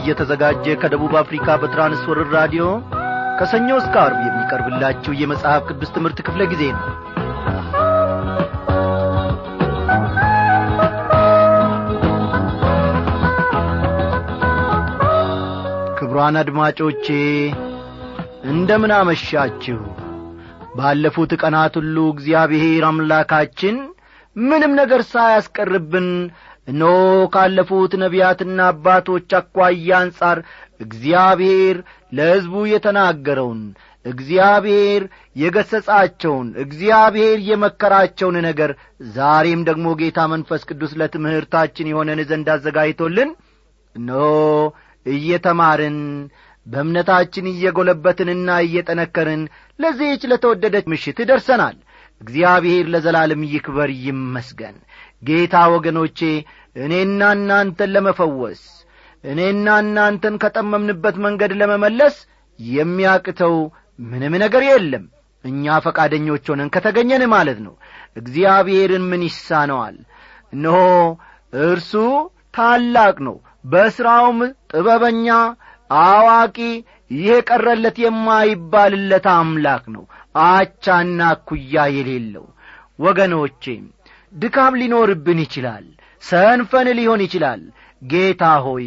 እየተዘጋጀ ከደቡብ አፍሪካ በትራንስወርር ራዲዮ ከሰኞ እስከ አርብ የሚቀርብላችሁ የመጽሐፍ ቅዱስ ትምህርት ክፍለ ጊዜ ነው። ክቡራን አድማጮቼ እንደምን አመሻችሁ? ባለፉት ቀናት ሁሉ እግዚአብሔር አምላካችን ምንም ነገር ሳያስቀርብን እነሆ ካለፉት ነቢያትና አባቶች አኳያ አንጻር እግዚአብሔር ለሕዝቡ የተናገረውን እግዚአብሔር የገሠጻቸውን እግዚአብሔር የመከራቸውን ነገር ዛሬም ደግሞ ጌታ መንፈስ ቅዱስ ለትምህርታችን የሆነን ዘንድ አዘጋጅቶልን እነሆ እየተማርን በእምነታችን እየጐለበትንና እየጠነከርን ለዚህች ለተወደደች ምሽት ደርሰናል። እግዚአብሔር ለዘላለም ይክበር ይመስገን ጌታ ወገኖቼ እኔና እናንተን ለመፈወስ እኔና እናንተን ከጠመምንበት መንገድ ለመመለስ የሚያቅተው ምንም ነገር የለም። እኛ ፈቃደኞች ሆነን ከተገኘን ማለት ነው። እግዚአብሔርን ምን ይሳነዋል? እነሆ እርሱ ታላቅ ነው። በሥራውም ጥበበኛ አዋቂ ይሄ ቀረለት የማይባልለት አምላክ ነው። አቻና ኩያ የሌለው ወገኖቼ ድካም ሊኖርብን ይችላል ሰንፈን ሊሆን ይችላል። ጌታ ሆይ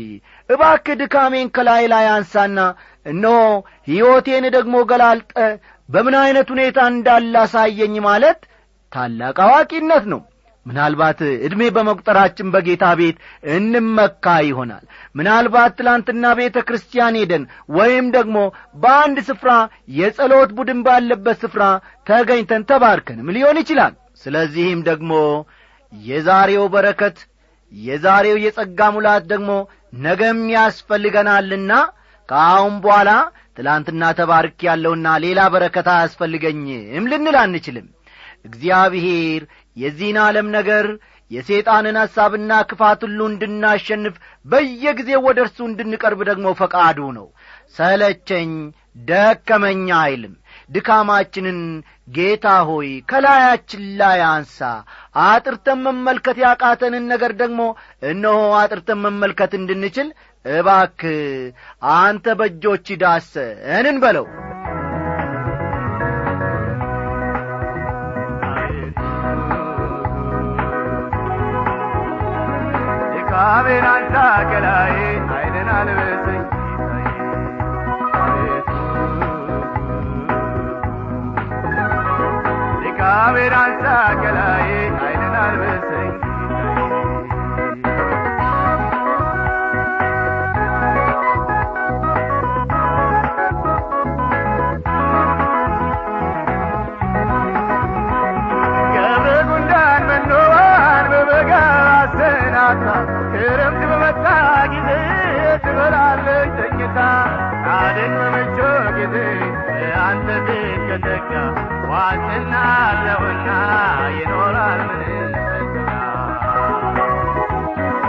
እባክ ድካሜን ከላይ ላይ አንሳና እነሆ ሕይወቴን ደግሞ ገላልጠ በምን ዐይነት ሁኔታ እንዳላሳየኝ ማለት ታላቅ አዋቂነት ነው። ምናልባት ዕድሜ በመቁጠራችን በጌታ ቤት እንመካ ይሆናል። ምናልባት ትላንትና ቤተ ክርስቲያን ሄደን ወይም ደግሞ በአንድ ስፍራ የጸሎት ቡድን ባለበት ስፍራ ተገኝተን ተባርከንም ሊሆን ይችላል ስለዚህም ደግሞ የዛሬው በረከት የዛሬው የጸጋ ሙላት ደግሞ ነገም ያስፈልገናልና ከአሁን በኋላ ትላንትና ተባርክ ያለውና ሌላ በረከት አያስፈልገኝም ልንል አንችልም። እግዚአብሔር የዚህን ዓለም ነገር የሰይጣንን ሐሳብና ክፋት ሁሉ እንድናሸንፍ በየጊዜው ወደ እርሱ እንድንቀርብ ደግሞ ፈቃዱ ነው። ሰለቸኝ ደከመኛ አይልም ድካማችንን ጌታ ሆይ ከላያችን ላይ አንሳ። አጥርተን መመልከት ያቃተንን ነገር ደግሞ እነሆ አጥርተን መመልከት እንድንችል እባክ አንተ በእጆች ዳሰን እንበለው። ድካሜን አንሳ ከላይ ኃይልን አልበሰኝ ድካሜን አንሳ ከላይ ኃይልን አልበሰኝ ክረምት በመጣ ጊዜ ትበላለች ተኝታ አደን በመቾ ጊዜ አንተ ትከተካ ዋስትና አለውና ይኖራል ተስፋ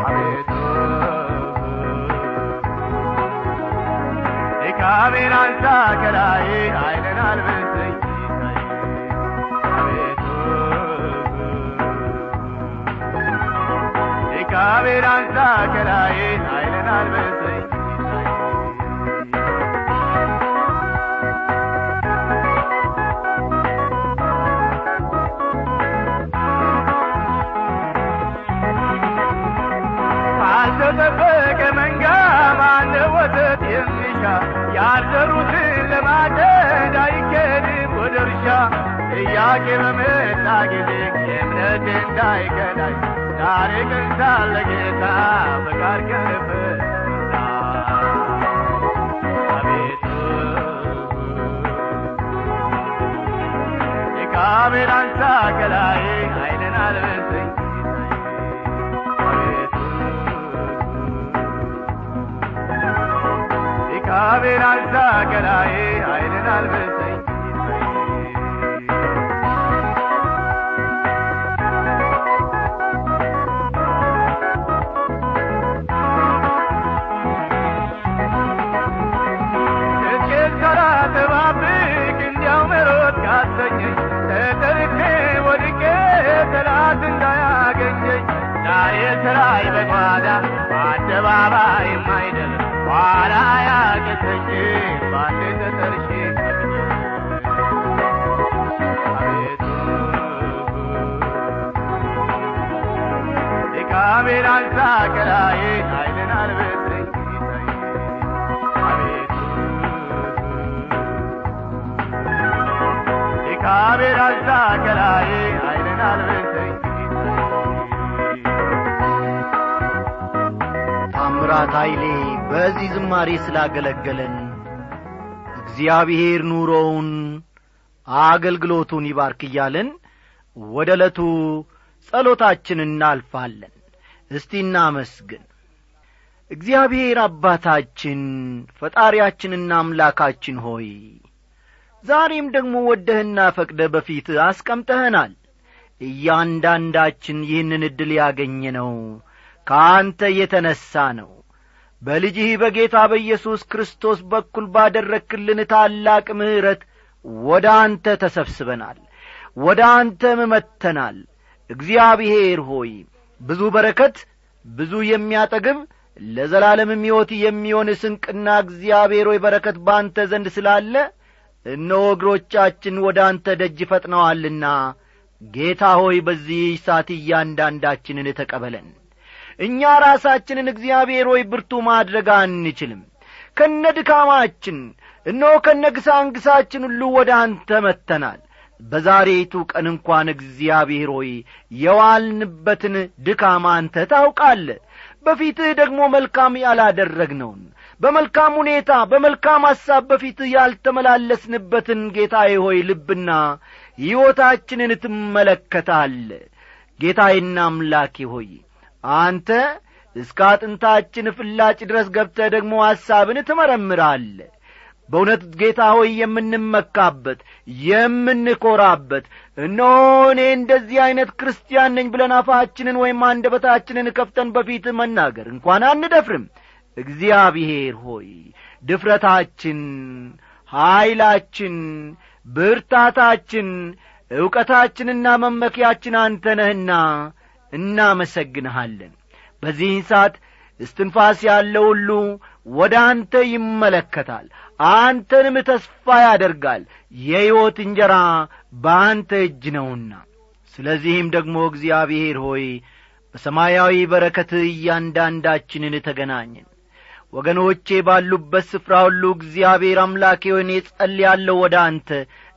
አቤቱ አንሳ ከላይ ኃይልን አልብሰኝ አቤቱ አንሳ ከላይ ኃይልን አልብሰኝ ጥያቄ በመጣ ጊዜ የእምነት እንዳይከዳይ ዛሬ ቀን ሳለ ጌታ ፈቃድ ከልበት አቤቱ ከላይ ኃይልን አልበሰኝ ድካሜን አንሳ ኃይልን አልበሰኝ ከላዬ ኃይልን አልበሰኝ ታምራት ኃይሌ በዚህ ዝማሬ ስላገለገለን እግዚአብሔር ኑሮውን አገልግሎቱን ይባርክ እያለን ወደ ዕለቱ ጸሎታችን እናልፋለን። እስቲ እናመስግን። እግዚአብሔር አባታችን ፈጣሪያችንና አምላካችን ሆይ ዛሬም ደግሞ ወደህና ፈቅደ በፊት አስቀምጠህናል። እያንዳንዳችን ይህንን ዕድል ያገኘነው ከአንተ የተነሣ ነው። በልጅህ በጌታ በኢየሱስ ክርስቶስ በኩል ባደረክልን ታላቅ ምሕረት ወደ አንተ ተሰብስበናል ወደ አንተም መጥተናል። እግዚአብሔር ሆይ ብዙ በረከት ብዙ የሚያጠግብ ለዘላለምም ሕይወት የሚሆን ስንቅና እግዚአብሔር ሆይ በረከት በአንተ ዘንድ ስላለ እነሆ እግሮቻችን ወደ አንተ ደጅ ፈጥነዋልና። ጌታ ሆይ በዚህ ሰዓት እያንዳንዳችንን ተቀበለን። እኛ ራሳችንን እግዚአብሔር ሆይ ብርቱ ማድረግ አንችልም። ከነ ድካማችን እነሆ ከነ ግሳንግሳችን ሁሉ ወደ አንተ መጥተናል። በዛሬቱ ቀን እንኳን እግዚአብሔር ሆይ የዋልንበትን ድካም አንተ ታውቃለ በፊትህ ደግሞ መልካም ያላደረግነውን በመልካም ሁኔታ በመልካም ሐሳብ በፊትህ ያልተመላለስንበትን ጌታዬ ሆይ ልብና ሕይወታችንን ትመለከታለ ጌታዬና አምላኬ ሆይ አንተ እስከ አጥንታችን ፍላጭ ድረስ ገብተህ ደግሞ ሐሳብን ትመረምራለ በእውነት ጌታ ሆይ የምንመካበት የምንኰራበት እነሆ እኔ እንደዚህ ዐይነት ክርስቲያን ነኝ ብለን አፋችንን ወይም አንደበታችንን ከፍተን በፊት መናገር እንኳን አንደፍርም እግዚአብሔር ሆይ ድፍረታችን ኀይላችን ብርታታችን ዕውቀታችንና መመኪያችን አንተ ነህና እናመሰግንሃለን። በዚህን ሰዓት እስትንፋስ ያለው ሁሉ ወደ አንተ ይመለከታል። አንተንም ተስፋ ያደርጋል። የሕይወት እንጀራ በአንተ እጅ ነውና። ስለዚህም ደግሞ እግዚአብሔር ሆይ በሰማያዊ በረከት እያንዳንዳችንን ተገናኘን ወገኖቼ ባሉበት ስፍራ ሁሉ እግዚአብሔር አምላኬ ሆይ እኔ ወደ አንተ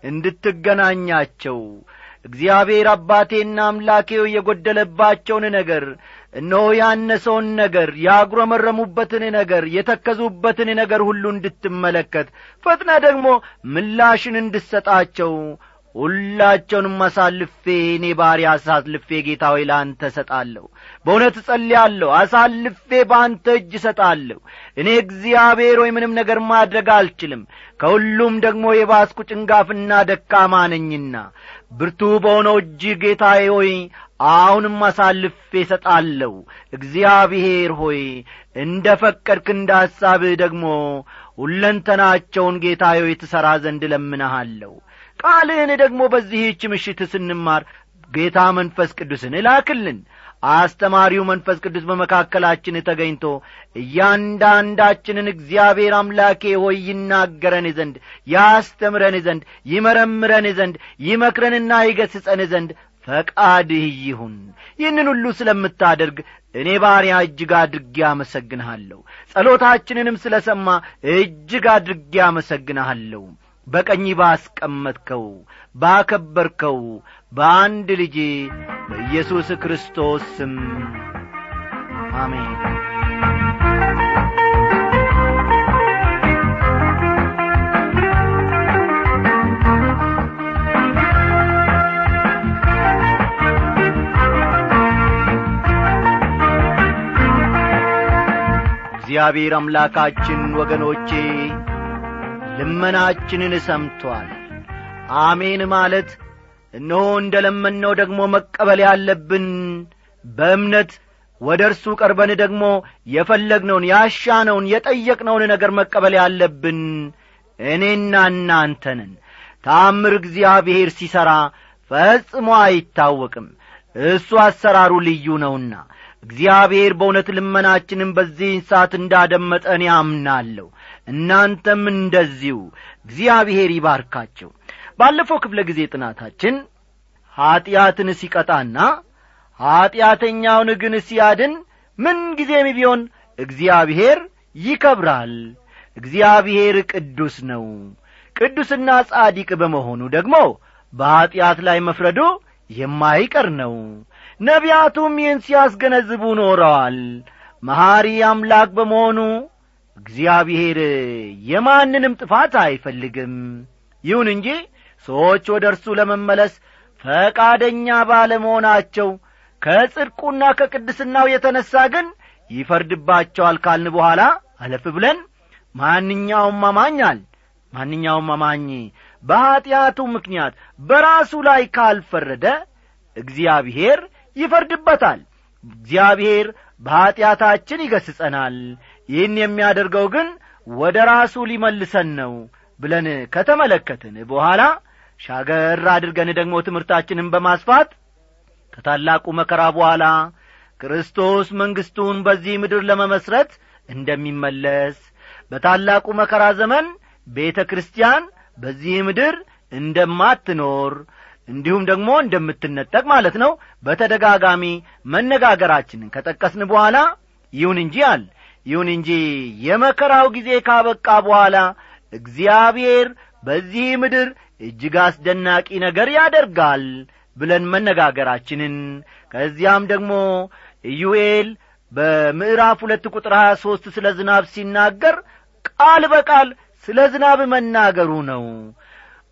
እንድትገናኛቸው። እግዚአብሔር አባቴና አምላኬው የጐደለባቸውን ነገር እነሆ ያነሰውን ነገር ያጉረመረሙበትን ነገር የተከዙበትን ነገር ሁሉ እንድትመለከት ፈጥነ ደግሞ ምላሽን እንድሰጣቸው ሁላቸውንም አሳልፌ እኔ ባሪያ አሳልፌ ጌታ ሆይ ለአንተ እሰጣለሁ። በእውነት እጸልያለሁ አሳልፌ በአንተ እጅ እሰጣለሁ። እኔ እግዚአብሔር ሆይ ምንም ነገር ማድረግ አልችልም ከሁሉም ደግሞ የባስኩ ጭንጋፍና ደካማ ነኝና። ብርቱ በሆነው እጅ ጌታዬ ሆይ አሁንም አሳልፌ እሰጣለሁ። እግዚአብሔር ሆይ እንደ ፈቀድክ እንደ ደግሞ ሁለንተናቸውን ጌታዬ ትሠራ ዘንድ እለምንሃለሁ ቃልህን ደግሞ በዚህች ምሽት ስንማር ጌታ መንፈስ ቅዱስን እላክልን አስተማሪው መንፈስ ቅዱስ በመካከላችን ተገኝቶ እያንዳንዳችንን እግዚአብሔር አምላኬ ሆይ ይናገረን ዘንድ ያስተምረን ዘንድ ይመረምረን ዘንድ ይመክረንና ይገስጸን ዘንድ ፈቃድህ ይሁን። ይህንን ሁሉ ስለምታደርግ እኔ ባሪያ እጅግ አድርጌ አመሰግንሃለሁ። ጸሎታችንንም ስለ ሰማ እጅግ አድርጌ አመሰግንሃለሁ በቀኝ ባስቀመጥከው ባከበርከው በአንድ ልጅ በኢየሱስ ክርስቶስ ስም። አሜን። እግዚአብሔር አምላካችን ወገኖቼ ልመናችንን ሰምቶአል አሜን ማለት እነሆ እንደ ለመነው ደግሞ መቀበል ያለብን። በእምነት ወደ እርሱ ቀርበን ደግሞ የፈለግነውን ያሻነውን የጠየቅነውን ነገር መቀበል ያለብን እኔና እናንተንን ታምር እግዚአብሔር ሲሠራ ፈጽሞ አይታወቅም። እሱ አሰራሩ ልዩ ነውና እግዚአብሔር በእውነት ልመናችንም በዚህ ሰዓት እንዳደመጠን ያምናለሁ እናንተም እንደዚሁ እግዚአብሔር ይባርካቸው። ባለፈው ክፍለ ጊዜ ጥናታችን ኀጢአትን ሲቀጣና ኀጢአተኛውን ግን ሲያድን ምን ጊዜም ቢሆን እግዚአብሔር ይከብራል። እግዚአብሔር ቅዱስ ነው። ቅዱስና ጻዲቅ በመሆኑ ደግሞ በኀጢአት ላይ መፍረዱ የማይቀር ነው። ነቢያቱም ይህን ሲያስገነዝቡ ኖረዋል። መሐሪ አምላክ በመሆኑ እግዚአብሔር የማንንም ጥፋት አይፈልግም። ይሁን እንጂ ሰዎች ወደ እርሱ ለመመለስ ፈቃደኛ ባለመሆናቸው ከጽድቁና ከቅድስናው የተነሣ ግን ይፈርድባቸዋል ካልን በኋላ አለፍ ብለን ማንኛውም አማኛል ማንኛውም አማኝ በኀጢአቱ ምክንያት በራሱ ላይ ካልፈረደ እግዚአብሔር ይፈርድበታል። እግዚአብሔር በኀጢአታችን ይገስጸናል ይህን የሚያደርገው ግን ወደ ራሱ ሊመልሰን ነው ብለን ከተመለከትን በኋላ ሻገር አድርገን ደግሞ ትምህርታችንን በማስፋት ከታላቁ መከራ በኋላ ክርስቶስ መንግሥቱን በዚህ ምድር ለመመስረት እንደሚመለስ በታላቁ መከራ ዘመን ቤተ ክርስቲያን በዚህ ምድር እንደማትኖር እንዲሁም ደግሞ እንደምትነጠቅ ማለት ነው። በተደጋጋሚ መነጋገራችንን ከጠቀስን በኋላ ይሁን እንጂ አል ይሁን እንጂ የመከራው ጊዜ ካበቃ በኋላ እግዚአብሔር በዚህ ምድር እጅግ አስደናቂ ነገር ያደርጋል ብለን መነጋገራችንን። ከዚያም ደግሞ ኢዩኤል በምዕራፍ ሁለት ቁጥር ሀያ ሦስት ስለ ዝናብ ሲናገር ቃል በቃል ስለ ዝናብ መናገሩ ነው።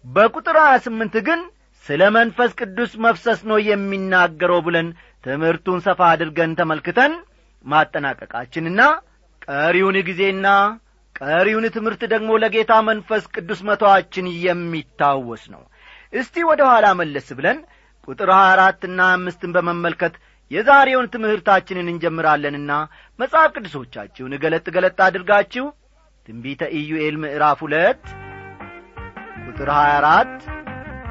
በቁጥር ሀያ ስምንት ግን ስለ መንፈስ ቅዱስ መፍሰስ ነው የሚናገረው ብለን ትምህርቱን ሰፋ አድርገን ተመልክተን ማጠናቀቃችንና ቀሪውን ጊዜና ቀሪውን ትምህርት ደግሞ ለጌታ መንፈስ ቅዱስ መተዋችን የሚታወስ ነው። እስቲ ወደ ኋላ መለስ ብለን ቁጥር ሀያ አራትና አምስትን በመመልከት የዛሬውን ትምህርታችንን እንጀምራለንና መጽሐፍ ቅዱሶቻችሁን ገለጥ ገለጥ አድርጋችሁ ትንቢተ ኢዩኤል ምዕራፍ ሁለት ቁጥር ሀያ አራት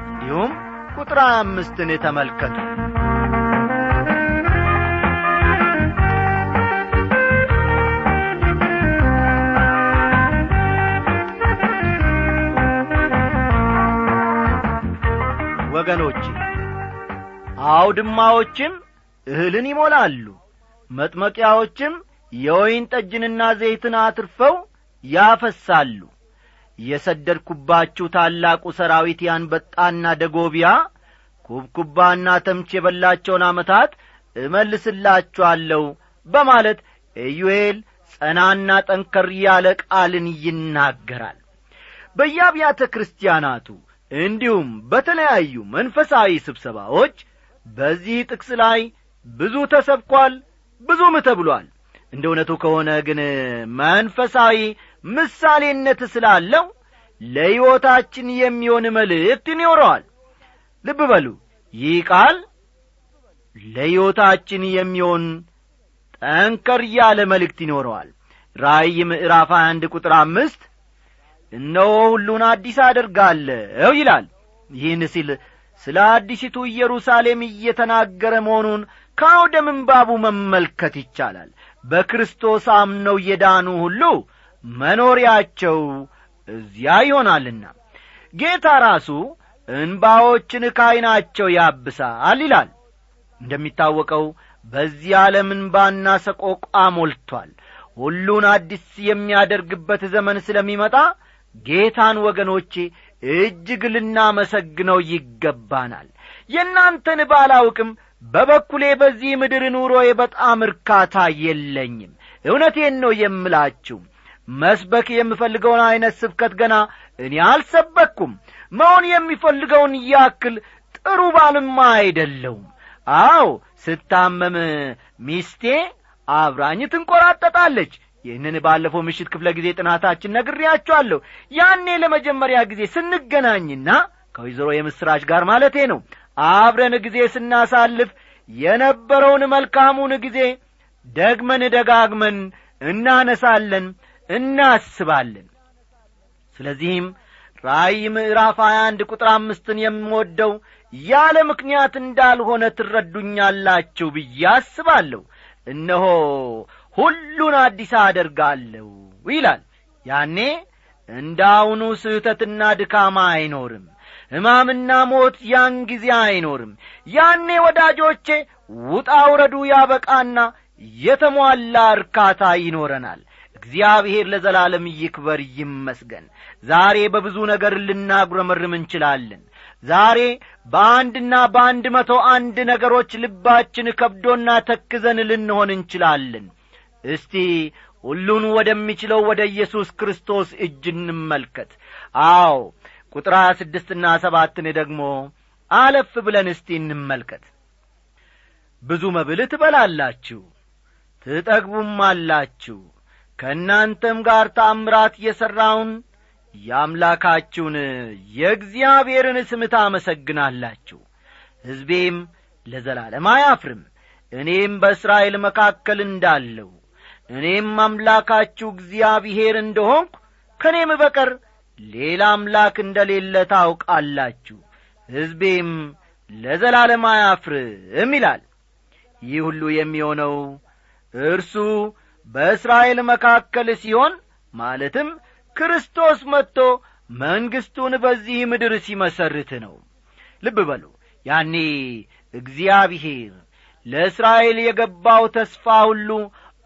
እንዲሁም ቁጥር ሀያ አምስትን ተመልከቱ ወገኖቼ አውድማዎችም እህልን ይሞላሉ መጥመቂያዎችም የወይን ጠጅንና ዘይትን አትርፈው ያፈሳሉ። የሰደድኩባችሁ ታላቁ ሰራዊት ያንበጣና ደጎቢያ ኩብኩባና ተምች የበላቸውን ዓመታት እመልስላችኋለሁ በማለት ኢዩኤል ጸናና ጠንከር ያለ ቃልን ይናገራል። በየአብያተ ክርስቲያናቱ እንዲሁም በተለያዩ መንፈሳዊ ስብሰባዎች በዚህ ጥቅስ ላይ ብዙ ተሰብኳል ብዙም ተብሏል። እንደ እውነቱ ከሆነ ግን መንፈሳዊ ምሳሌነት ስላለው ለሕይወታችን የሚሆን መልእክት ይኖረዋል። ልብ በሉ ይህ ቃል ለሕይወታችን የሚሆን ጠንከር ያለ መልእክት ይኖረዋል። ራእይ ምዕራፍ አንድ ቁጥር አምስት እነሆ ሁሉን አዲስ አደርጋለሁ ይላል። ይህን ሲል ስለ አዲሲቱ ኢየሩሳሌም እየተናገረ መሆኑን ከአውደ ምንባቡ መመልከት ይቻላል። በክርስቶስ አምነው የዳኑ ሁሉ መኖሪያቸው እዚያ ይሆናልና ጌታ ራሱ እንባዎችን ካይናቸው ያብሳል ይላል። እንደሚታወቀው በዚህ ዓለም እንባና ሰቆቋ ሞልቷል። ሁሉን አዲስ የሚያደርግበት ዘመን ስለሚመጣ ጌታን ወገኖቼ እጅግ ልናመሰግነው ይገባናል። የእናንተን ባላውቅም በበኩሌ በዚህ ምድር ኑሮዬ በጣም እርካታ የለኝም። እውነቴን ነው የምላችሁ። መስበክ የምፈልገውን ዐይነት ስብከት ገና እኔ አልሰበኩም። መሆን የሚፈልገውን ያክል ጥሩ ባልማ አይደለውም አው ስታመም ሚስቴ አብራኝ ትንቈራጠጣለች ይህንን ባለፈው ምሽት ክፍለ ጊዜ ጥናታችን ነግሬያችኋለሁ። ያኔ ለመጀመሪያ ጊዜ ስንገናኝና ከወይዘሮ የምሥራች ጋር ማለቴ ነው አብረን ጊዜ ስናሳልፍ የነበረውን መልካሙን ጊዜ ደግመን ደጋግመን እናነሳለን እናስባለን። ስለዚህም ራእይ ምዕራፍ ሀያ አንድ ቁጥር አምስትን የምወደው ያለ ምክንያት እንዳልሆነ ትረዱኛላችሁ ብዬ አስባለሁ። እነሆ ሁሉን አዲስ አደርጋለሁ ይላል። ያኔ እንደ አሁኑ ስህተትና ድካማ አይኖርም ሕማምና ሞት ያን ጊዜ አይኖርም። ያኔ ወዳጆቼ ውጣ ውረዱ ያበቃና የተሟላ እርካታ ይኖረናል። እግዚአብሔር ለዘላለም ይክበር ይመስገን። ዛሬ በብዙ ነገር ልናጉረመርም እንችላለን። ዛሬ በአንድና በአንድ መቶ አንድ ነገሮች ልባችን ከብዶና ተክዘን ልንሆን እንችላለን እስቲ ሁሉን ወደሚችለው ወደ ኢየሱስ ክርስቶስ እጅ እንመልከት። አዎ ቁጥር ሀያ ስድስትና ሰባትን ደግሞ አለፍ ብለን እስቲ እንመልከት። ብዙ መብል ትበላላችሁ ትጠግቡም አላችሁ። ከእናንተም ጋር ታምራት የሠራውን የአምላካችሁን የእግዚአብሔርን ስም ታመሰግናላችሁ። ሕዝቤም ለዘላለም አያፍርም እኔም በእስራኤል መካከል እንዳለው እኔም አምላካችሁ እግዚአብሔር እንደሆንኩ ከእኔም በቀር ሌላ አምላክ እንደሌለ ታውቃላችሁ። ሕዝቤም ለዘላለም አያፍርም ይላል። ይህ ሁሉ የሚሆነው እርሱ በእስራኤል መካከል ሲሆን ማለትም ክርስቶስ መጥቶ መንግሥቱን በዚህ ምድር ሲመሰርት ነው። ልብ በሉ ያኔ እግዚአብሔር ለእስራኤል የገባው ተስፋ ሁሉ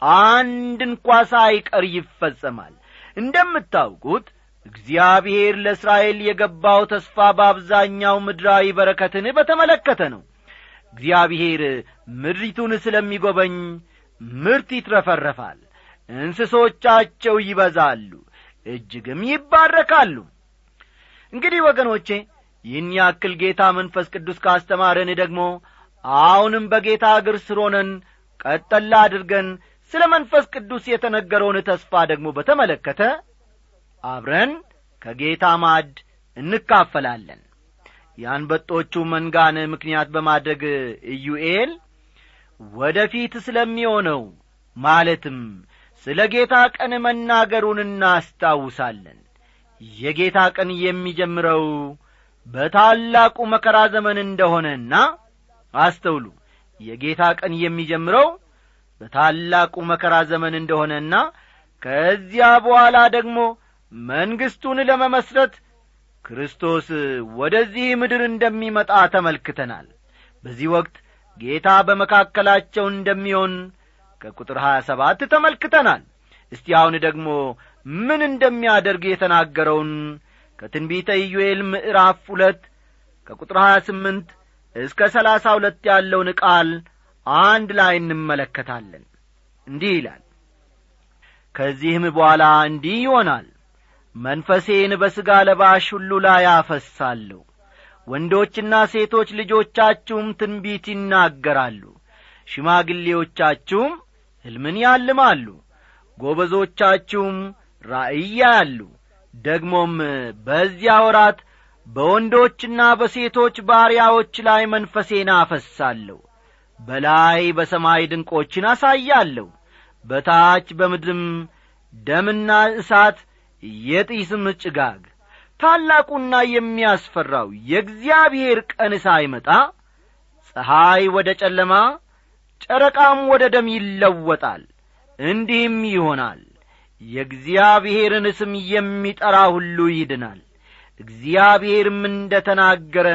አንድ እንኳ ሳይቀር ይፈጸማል። እንደምታውቁት እግዚአብሔር ለእስራኤል የገባው ተስፋ በአብዛኛው ምድራዊ በረከትን በተመለከተ ነው። እግዚአብሔር ምድሪቱን ስለሚጐበኝ ምርት ይትረፈረፋል እንስሶቻቸው ይበዛሉ እጅግም ይባረካሉ። እንግዲህ ወገኖቼ ይህን ያክል ጌታ መንፈስ ቅዱስ ካስተማረን ደግሞ አሁንም በጌታ እግር ስር ቀጠላ አድርገን ስለ መንፈስ ቅዱስ የተነገረውን ተስፋ ደግሞ በተመለከተ አብረን ከጌታ ማድ እንካፈላለን። የአንበጦቹ መንጋን ምክንያት በማድረግ ኢዩኤል ወደ ፊት ስለሚሆነው ማለትም ስለ ጌታ ቀን መናገሩን እናስታውሳለን። የጌታ ቀን የሚጀምረው በታላቁ መከራ ዘመን እንደሆነና አስተውሉ። የጌታ ቀን የሚጀምረው በታላቁ መከራ ዘመን እንደሆነና ከዚያ በኋላ ደግሞ መንግሥቱን ለመመስረት ክርስቶስ ወደዚህ ምድር እንደሚመጣ ተመልክተናል። በዚህ ወቅት ጌታ በመካከላቸው እንደሚሆን ከቁጥር ሀያ ሰባት ተመልክተናል። እስቲ አሁን ደግሞ ምን እንደሚያደርግ የተናገረውን ከትንቢተ ኢዩኤል ምዕራፍ ሁለት ከቁጥር ሀያ ስምንት እስከ ሰላሳ ሁለት ያለውን ቃል አንድ ላይ እንመለከታለን። እንዲህ ይላል ከዚህም በኋላ እንዲህ ይሆናል መንፈሴን በሥጋ ለባሽ ሁሉ ላይ አፈሳለሁ። ወንዶችና ሴቶች ልጆቻችሁም ትንቢት ይናገራሉ ሽማግሌዎቻችሁም ሕልምን ያልማሉ ጐበዞቻችሁም ራእይ ያያሉ። ደግሞም በዚያ ወራት በወንዶችና በሴቶች ባሪያዎች ላይ መንፈሴን አፈሳለሁ በላይ በሰማይ ድንቆችን አሳያለሁ። በታች በምድርም ደምና እሳት የጢስም ጭጋግ ታላቁና የሚያስፈራው የእግዚአብሔር ቀን ሳይመጣ ፀሐይ ወደ ጨለማ ጨረቃም ወደ ደም ይለወጣል። እንዲህም ይሆናል የእግዚአብሔርን ስም የሚጠራ ሁሉ ይድናል። እግዚአብሔርም እንደ ተናገረ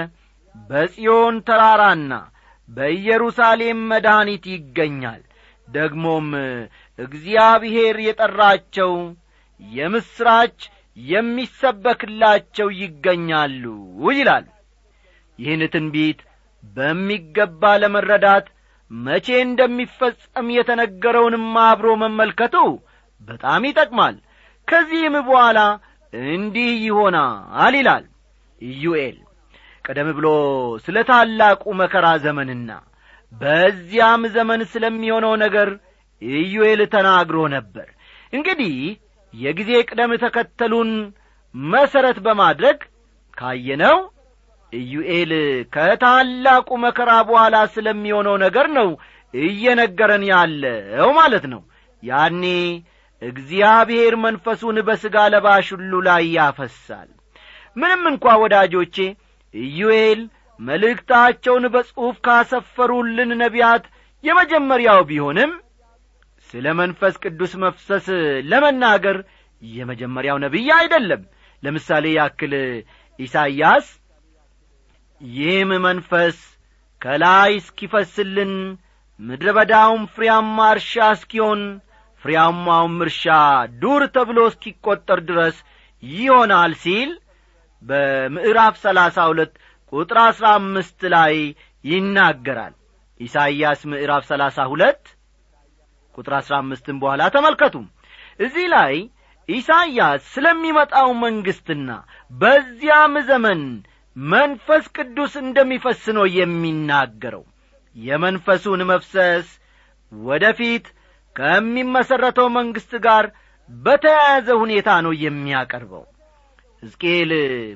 በጽዮን ተራራና በኢየሩሳሌም መድኃኒት ይገኛል። ደግሞም እግዚአብሔር የጠራቸው የምሥራች የሚሰበክላቸው ይገኛሉ ይላል። ይህን ትንቢት በሚገባ ለመረዳት መቼ እንደሚፈጸም የተነገረውንም አብሮ መመልከቱ በጣም ይጠቅማል። ከዚህም በኋላ እንዲህ ይሆናል ይላል ኢዩኤል ቀደም ብሎ ስለ ታላቁ መከራ ዘመንና በዚያም ዘመን ስለሚሆነው ነገር ኢዩኤል ተናግሮ ነበር። እንግዲህ የጊዜ ቅደም ተከተሉን መሠረት በማድረግ ካየነው ኢዩኤል ከታላቁ መከራ በኋላ ስለሚሆነው ነገር ነው እየነገረን ያለው ማለት ነው። ያኔ እግዚአብሔር መንፈሱን በሥጋ ለባሽ ላይ ያፈሳል። ምንም እንኳ ወዳጆቼ ኢዩኤል መልእክታቸውን በጽሑፍ ካሰፈሩልን ነቢያት የመጀመሪያው ቢሆንም ስለ መንፈስ ቅዱስ መፍሰስ ለመናገር የመጀመሪያው ነቢይ አይደለም። ለምሳሌ ያክል ኢሳይያስ ይህም መንፈስ ከላይ እስኪፈስልን ምድረ በዳውም ፍሬያማ እርሻ እስኪሆን ፍሬያማውም እርሻ ዱር ተብሎ እስኪቈጠር ድረስ ይሆናል ሲል በምዕራፍ ሰላሳ ሁለት ቁጥር አሥራ አምስት ላይ ይናገራል። ኢሳይያስ ምዕራፍ ሰላሳ ሁለት ቁጥር አሥራ አምስትም በኋላ ተመልከቱ እዚህ ላይ ኢሳይያስ ስለሚመጣው መንግሥትና በዚያም ዘመን መንፈስ ቅዱስ እንደሚፈስ ነው የሚናገረው። የመንፈሱን መፍሰስ ወደ ፊት ከሚመሠረተው መንግሥት ጋር በተያያዘ ሁኔታ ነው የሚያቀርበው ሕዝቅኤል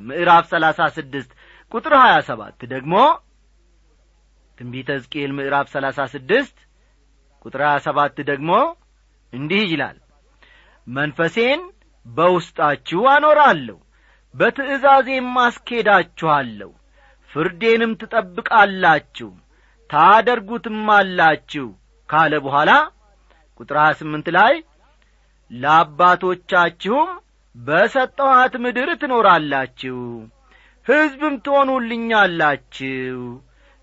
ምዕራፍ ሰላሳ ስድስት ቁጥር ሀያ ሰባት ደግሞ ትንቢተ ሕዝቅኤል ምዕራፍ ሰላሳ ስድስት ቁጥር ሀያ ሰባት ደግሞ እንዲህ ይላል። መንፈሴን በውስጣችሁ አኖራለሁ በትእዛዜም አስኬዳችኋለሁ። ፍርዴንም ትጠብቃላችሁ ታደርጉትም አላችሁ ካለ በኋላ ቁጥር ሀያ ስምንት ላይ ለአባቶቻችሁም በሰጠኋት ምድር ትኖራላችሁ ሕዝብም ትሆኑልኛላችሁ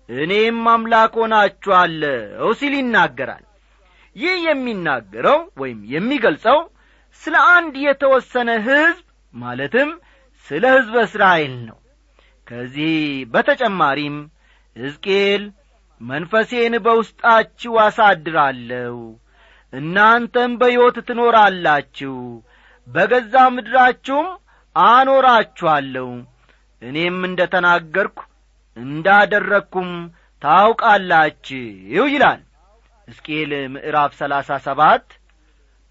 እኔም አምላክ ሆናችኋለሁ ሲል ይናገራል። ይህ የሚናገረው ወይም የሚገልጸው ስለ አንድ የተወሰነ ሕዝብ ማለትም ስለ ሕዝበ እስራኤል ነው። ከዚህ በተጨማሪም ሕዝቅኤል መንፈሴን በውስጣችሁ አሳድራለሁ እናንተም በሕይወት ትኖራላችሁ በገዛ ምድራችሁም አኖራችኋለሁ። እኔም እንደ ተናገርኩ እንዳደረግኩም ታውቃላችሁ ይላል ሕዝቅኤል ምዕራፍ ሰላሳ ሰባት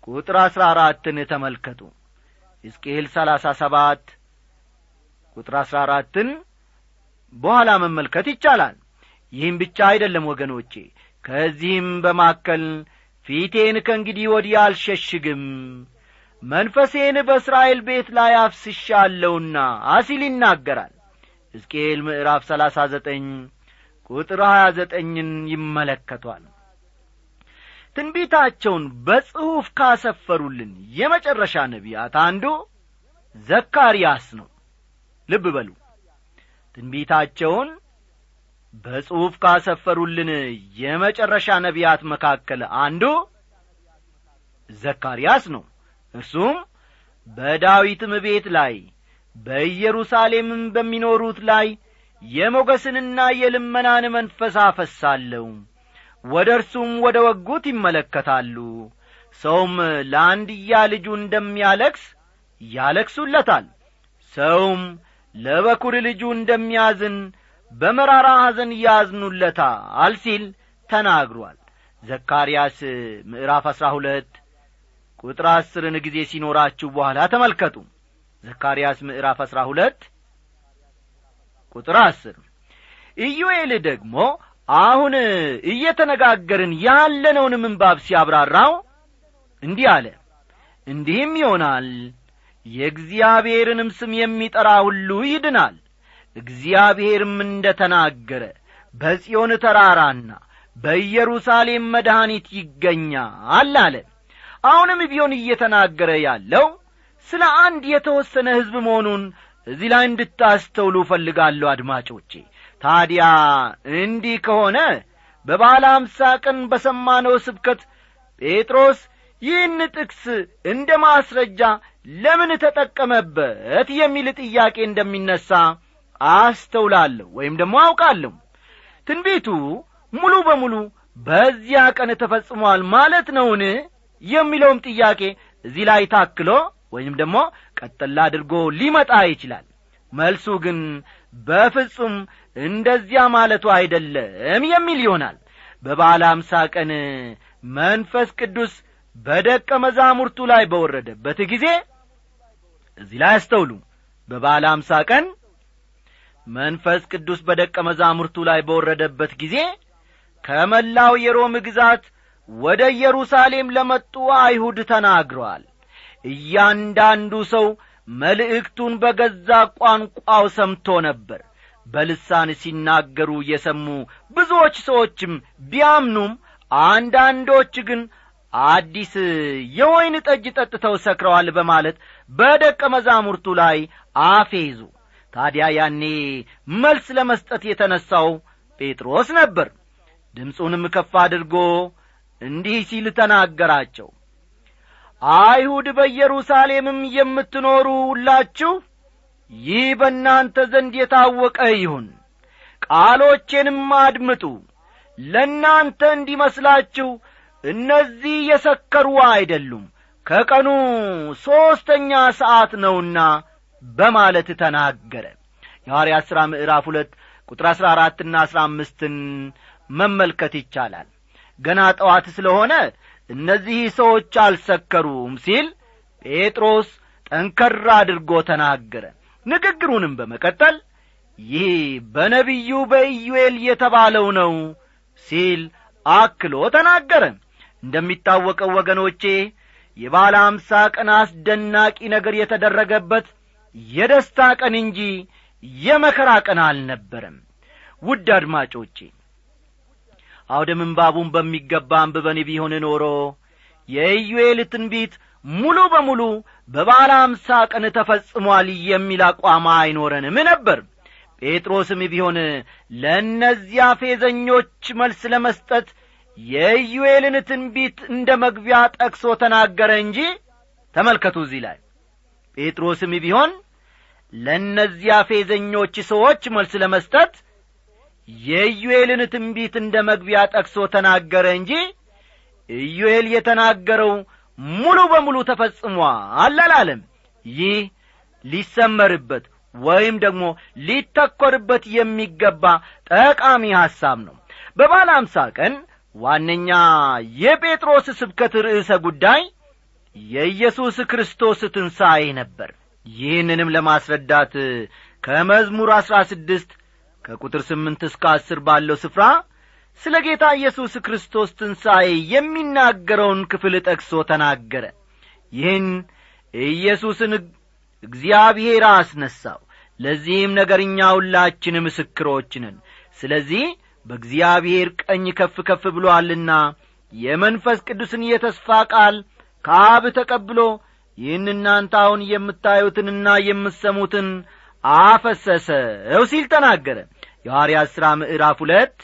ቁጥር አሥራ አራትን ተመልከቱ። ሕዝቅኤል ሰላሳ ሰባት ቁጥር አሥራ አራትን በኋላ መመልከት ይቻላል። ይህም ብቻ አይደለም ወገኖቼ ከዚህም በማከል ፊቴን ከእንግዲህ ወዲህ አልሸሽግም መንፈሴን በእስራኤል ቤት ላይ አፍስሻለሁና አሲል ይናገራል። ሕዝቅኤል ምዕራፍ ሰላሳ ዘጠኝ ቁጥር ሀያ ዘጠኝን ይመለከቷል። ትንቢታቸውን በጽሑፍ ካሰፈሩልን የመጨረሻ ነቢያት አንዱ ዘካርያስ ነው። ልብ በሉ። ትንቢታቸውን በጽሑፍ ካሰፈሩልን የመጨረሻ ነቢያት መካከል አንዱ ዘካርያስ ነው እርሱም በዳዊትም ቤት ላይ በኢየሩሳሌምም በሚኖሩት ላይ የሞገስንና የልመናን መንፈስ አፈሳለሁ። ወደ እርሱም ወደ ወጉት ይመለከታሉ። ሰውም ለአንድያ ልጁ እንደሚያለክስ ያለክሱለታል ሰውም ለበኩር ልጁ እንደሚያዝን በመራራ ሐዘን ያዝኑለታል ሲል ተናግሯል። ዘካርያስ ምዕራፍ አሥራ ሁለት ቁጥር አስርን ጊዜ ሲኖራችሁ በኋላ ተመልከቱ። ዘካርያስ ምዕራፍ አሥራ ሁለት ቁጥር አስር። ኢዩኤል ደግሞ አሁን እየተነጋገርን ያለነውን ምንባብ ሲያብራራው እንዲህ አለ። እንዲህም ይሆናል የእግዚአብሔርንም ስም የሚጠራ ሁሉ ይድናል። እግዚአብሔርም እንደ ተናገረ በጽዮን ተራራና በኢየሩሳሌም መድኃኒት ይገኛል አለ አሁንም ቢሆን እየተናገረ ያለው ስለ አንድ የተወሰነ ሕዝብ መሆኑን እዚህ ላይ እንድታስተውሉ እፈልጋለሁ አድማጮቼ። ታዲያ እንዲህ ከሆነ በባለ አምሳ ቀን በሰማነው ስብከት ጴጥሮስ ይህን ጥቅስ እንደ ማስረጃ ለምን ተጠቀመበት የሚል ጥያቄ እንደሚነሣ አስተውላለሁ ወይም ደግሞ አውቃለሁ። ትንቢቱ ሙሉ በሙሉ በዚያ ቀን ተፈጽሟል ማለት ነውን የሚለውም ጥያቄ እዚህ ላይ ታክሎ ወይም ደግሞ ቀጠላ አድርጎ ሊመጣ ይችላል። መልሱ ግን በፍጹም እንደዚያ ማለቱ አይደለም የሚል ይሆናል። በባለ አምሳ ቀን መንፈስ ቅዱስ በደቀ መዛሙርቱ ላይ በወረደበት ጊዜ እዚህ ላይ አስተውሉ። በባለ አምሳ ቀን መንፈስ ቅዱስ በደቀ መዛሙርቱ ላይ በወረደበት ጊዜ ከመላው የሮም ግዛት ወደ ኢየሩሳሌም ለመጡ አይሁድ ተናግረዋል እያንዳንዱ ሰው መልእክቱን በገዛ ቋንቋው ሰምቶ ነበር። በልሳን ሲናገሩ የሰሙ ብዙዎች ሰዎችም ቢያምኑም አንዳንዶች ግን አዲስ የወይን ጠጅ ጠጥተው ሰክረዋል በማለት በደቀ መዛሙርቱ ላይ አፌዙ ታዲያ ያኔ መልስ ለመስጠት የተነሣው ጴጥሮስ ነበር። ድምፁንም ከፍ አድርጎ እንዲህ ሲል ተናገራቸው። አይሁድ በኢየሩሳሌምም የምትኖሩ ሁላችሁ ይህ በእናንተ ዘንድ የታወቀ ይሁን። ቃሎቼንም አድምጡ። ለእናንተ እንዲመስላችሁ እነዚህ የሰከሩ አይደሉም። ከቀኑ ሦስተኛ ሰዓት ነውና በማለት ተናገረ። የሐዋርያት ሥራ ምዕራፍ ሁለት ቁጥር አሥራ አራትና አሥራ አምስትን መመልከት ይቻላል ገና ጠዋት ስለሆነ እነዚህ ሰዎች አልሰከሩም ሲል ጴጥሮስ ጠንከር አድርጎ ተናገረ። ንግግሩንም በመቀጠል ይህ በነቢዩ በኢዩኤል የተባለው ነው ሲል አክሎ ተናገረ። እንደሚታወቀው ወገኖቼ የባለ አምሳ ቀን አስደናቂ ነገር የተደረገበት የደስታ ቀን እንጂ የመከራ ቀን አልነበረም። ውድ አድማጮቼ አውደ ምንባቡን በሚገባ አንብበን ቢሆን ኖሮ የኢዩኤል ትንቢት ሙሉ በሙሉ በባለ አምሳ ቀን ተፈጽሟል የሚል አቋም አይኖረንም ነበር። ጴጥሮስም ቢሆን ለእነዚያ ፌዘኞች መልስ ለመስጠት የኢዩኤልን ትንቢት እንደ መግቢያ ጠቅሶ ተናገረ እንጂ ተመልከቱ እዚህ ላይ። ጴጥሮስም ቢሆን ለእነዚያ ፌዘኞች ሰዎች መልስ ለመስጠት የኢዩኤልን ትንቢት እንደ መግቢያ ጠቅሶ ተናገረ እንጂ ኢዩኤል የተናገረው ሙሉ በሙሉ ተፈጽሟል አላለም። ይህ ሊሰመርበት ወይም ደግሞ ሊተኰርበት የሚገባ ጠቃሚ ሐሳብ ነው። በባለ ቀን ዋነኛ የጴጥሮስ ስብከት ርዕሰ ጉዳይ የኢየሱስ ክርስቶስ ትንሣኤ ነበር። ይህንንም ለማስረዳት ከመዝሙር አሥራ ስድስት ከቁጥር ስምንት እስከ አስር ባለው ስፍራ ስለ ጌታ ኢየሱስ ክርስቶስ ትንሣኤ የሚናገረውን ክፍል ጠቅሶ ተናገረ። ይህን ኢየሱስን እግዚአብሔር አስነሣው። ለዚህም ነገር እኛ ሁላችን ምስክሮች ስለዚህ በእግዚአብሔር ቀኝ ከፍ ከፍ ብሎአልና የመንፈስ ቅዱስን የተስፋ ቃል ከአብ ተቀብሎ ይህን እናንተ አሁን የምታዩትንና የምትሰሙትን አፈሰሰው ሲል ተናገረ የሐዋርያት ሥራ ምዕራፍ ሁለት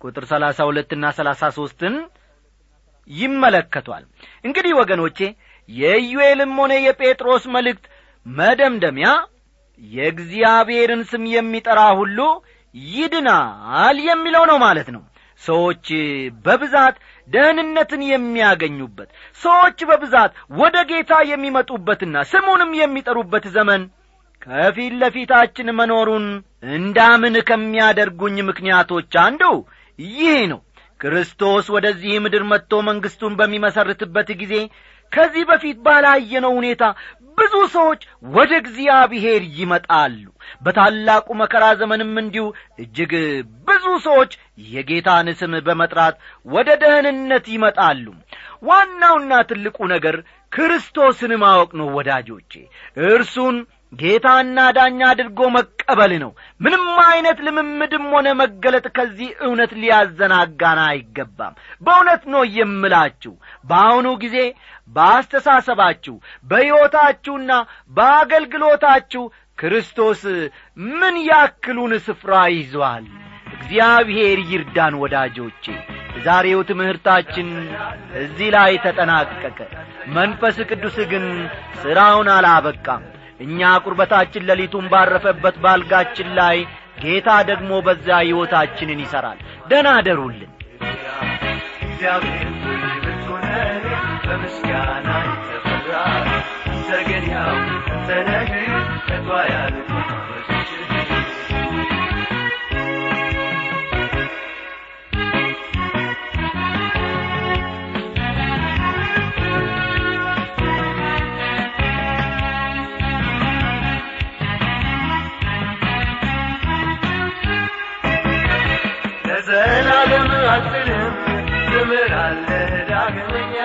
ቁጥር ሰላሳ ሁለትና ሰላሳ ሦስትን ይመለከቷል። እንግዲህ ወገኖቼ የኢዩኤልም ሆነ የጴጥሮስ መልእክት መደምደሚያ የእግዚአብሔርን ስም የሚጠራ ሁሉ ይድናል የሚለው ነው ማለት ነው። ሰዎች በብዛት ደህንነትን የሚያገኙበት ሰዎች በብዛት ወደ ጌታ የሚመጡበትና ስሙንም የሚጠሩበት ዘመን ከፊት ለፊታችን መኖሩን እንዳምን ከሚያደርጉኝ ምክንያቶች አንዱ ይህ ነው። ክርስቶስ ወደዚህ ምድር መጥቶ መንግሥቱን በሚመሰርትበት ጊዜ ከዚህ በፊት ባላየነው ሁኔታ ብዙ ሰዎች ወደ እግዚአብሔር ይመጣሉ። በታላቁ መከራ ዘመንም እንዲሁ እጅግ ብዙ ሰዎች የጌታን ስም በመጥራት ወደ ደህንነት ይመጣሉ። ዋናውና ትልቁ ነገር ክርስቶስን ማወቅ ነው ወዳጆቼ። እርሱን ጌታና ዳኛ አድርጎ መቀበል ነው። ምንም አይነት ልምምድም ሆነ መገለጥ ከዚህ እውነት ሊያዘናጋን አይገባም። በእውነት ነው የምላችሁ በአሁኑ ጊዜ በአስተሳሰባችሁ በሕይወታችሁና በአገልግሎታችሁ ክርስቶስ ምን ያክሉን ስፍራ ይዟል? እግዚአብሔር ይርዳን ወዳጆቼ። ዛሬው ትምህርታችን እዚህ ላይ ተጠናቀቀ። መንፈስ ቅዱስ ግን ሥራውን አላበቃም እኛ ቁርበታችን ሌሊቱን ባረፈበት ባልጋችን ላይ ጌታ ደግሞ በዛ ሕይወታችንን ይሠራል ደና አደሩልን። እግዚአብሔር በምስጋና የተፈራ ዘገን ያው ተነህ ለዘላለም አልጥልም ትምራለህ ዳግመኛ